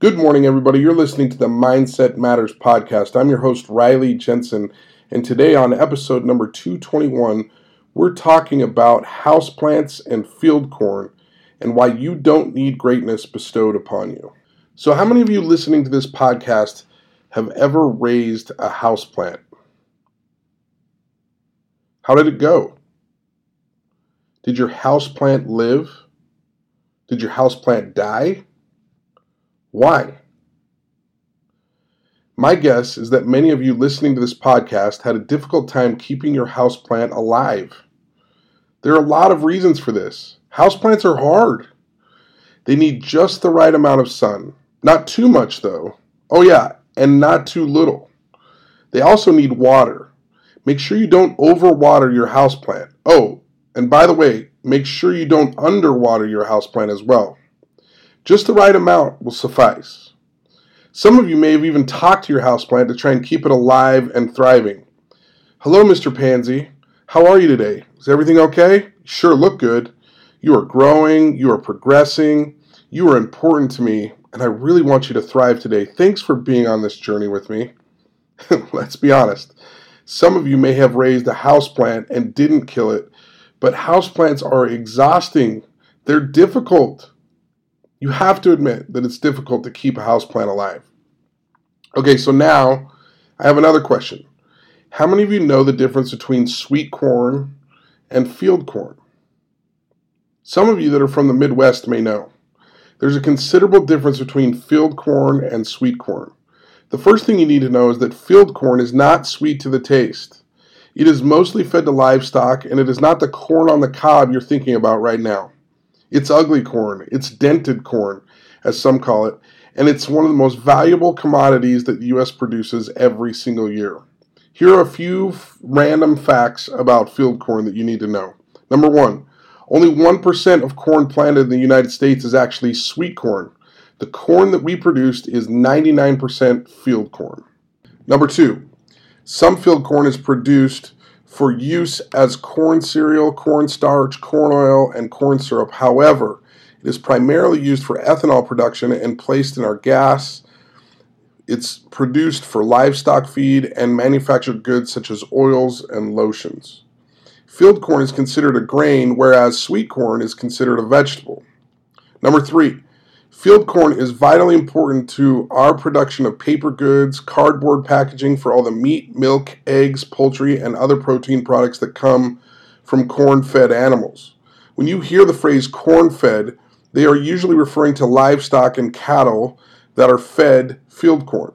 Good morning, everybody. You're listening to the Mindset Matters podcast. I'm your host, Riley Jensen, and today on episode number 221, we're talking about houseplants and field corn and why you don't need greatness bestowed upon you. So, how many of you listening to this podcast have ever raised a houseplant? How did it go? Did your houseplant live? Did your houseplant die? Why? My guess is that many of you listening to this podcast had a difficult time keeping your houseplant alive. There are a lot of reasons for this. Houseplants are hard. They need just the right amount of sun. Not too much, though. Oh, yeah, and not too little. They also need water. Make sure you don't overwater your houseplant. Oh, and by the way, make sure you don't underwater your houseplant as well. Just the right amount will suffice. Some of you may have even talked to your houseplant to try and keep it alive and thriving. Hello, Mr. Pansy. How are you today? Is everything okay? Sure look good. You are growing, you are progressing, you are important to me, and I really want you to thrive today. Thanks for being on this journey with me. Let's be honest. Some of you may have raised a houseplant and didn't kill it, but houseplants are exhausting. They're difficult you have to admit that it's difficult to keep a houseplant alive. Okay, so now I have another question. How many of you know the difference between sweet corn and field corn? Some of you that are from the Midwest may know. There's a considerable difference between field corn and sweet corn. The first thing you need to know is that field corn is not sweet to the taste. It is mostly fed to livestock, and it is not the corn on the cob you're thinking about right now. It's ugly corn, it's dented corn, as some call it, and it's one of the most valuable commodities that the U.S. produces every single year. Here are a few f- random facts about field corn that you need to know. Number one, only 1% of corn planted in the United States is actually sweet corn. The corn that we produced is 99% field corn. Number two, some field corn is produced for use as corn cereal, corn starch, corn oil, and corn syrup. However, it is primarily used for ethanol production and placed in our gas. It's produced for livestock feed and manufactured goods such as oils and lotions. Field corn is considered a grain, whereas sweet corn is considered a vegetable. Number three, Field corn is vitally important to our production of paper goods, cardboard packaging for all the meat, milk, eggs, poultry, and other protein products that come from corn fed animals. When you hear the phrase corn fed, they are usually referring to livestock and cattle that are fed field corn.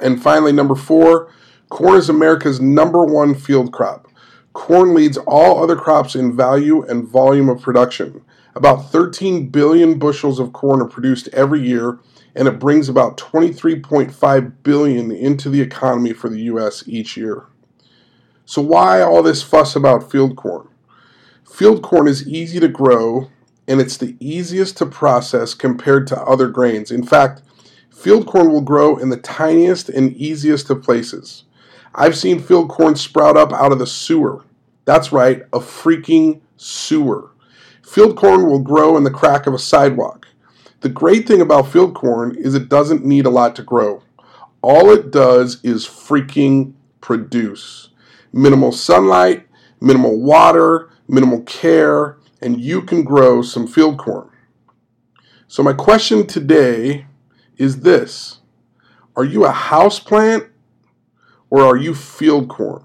And finally, number four, corn is America's number one field crop. Corn leads all other crops in value and volume of production. About 13 billion bushels of corn are produced every year, and it brings about 23.5 billion into the economy for the US each year. So why all this fuss about field corn? Field corn is easy to grow and it's the easiest to process compared to other grains. In fact, field corn will grow in the tiniest and easiest of places. I've seen field corn sprout up out of the sewer. That's right, a freaking sewer. Field corn will grow in the crack of a sidewalk. The great thing about field corn is it doesn't need a lot to grow. All it does is freaking produce. Minimal sunlight, minimal water, minimal care, and you can grow some field corn. So, my question today is this Are you a house plant or are you field corn?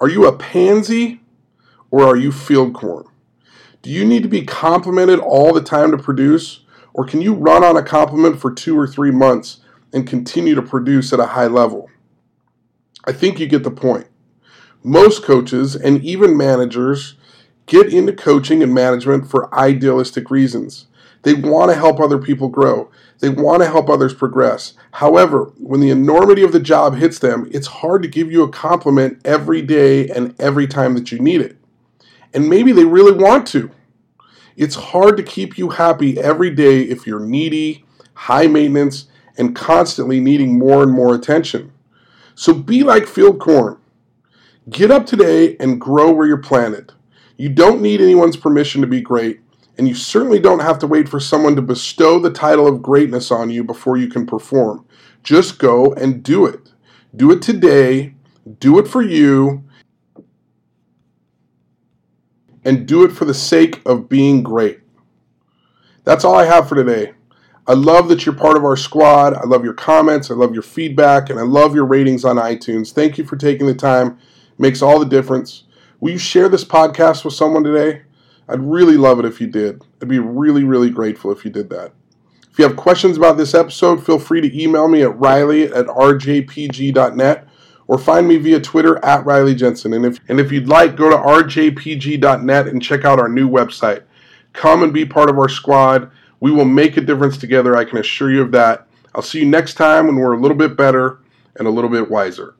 Are you a pansy or are you field corn? Do you need to be complimented all the time to produce? Or can you run on a compliment for two or three months and continue to produce at a high level? I think you get the point. Most coaches and even managers get into coaching and management for idealistic reasons. They want to help other people grow. They want to help others progress. However, when the enormity of the job hits them, it's hard to give you a compliment every day and every time that you need it. And maybe they really want to. It's hard to keep you happy every day if you're needy, high maintenance, and constantly needing more and more attention. So be like field corn. Get up today and grow where you're planted. You don't need anyone's permission to be great, And you certainly don't have to wait for someone to bestow the title of greatness on you before you can perform. Just go and do it. Do it today. Do it for you. And do it for the sake of being great. That's all I have for today. I love that you're part of our squad. I love your comments. I love your feedback. And I love your ratings on iTunes. Thank you for taking the time. It makes all the difference. Will you share this podcast with someone today? I'd really love it if you did. I'd be really, really grateful if you did that. If you have questions about this episode, feel free to email me at riley at rjpg.net or find me via Twitter at Riley Jensen. And if, and if you'd like, go to rjpg.net and check out our new website. Come and be part of our squad. We will make a difference together, I can assure you of that. I'll see you next time when we're a little bit better and a little bit wiser.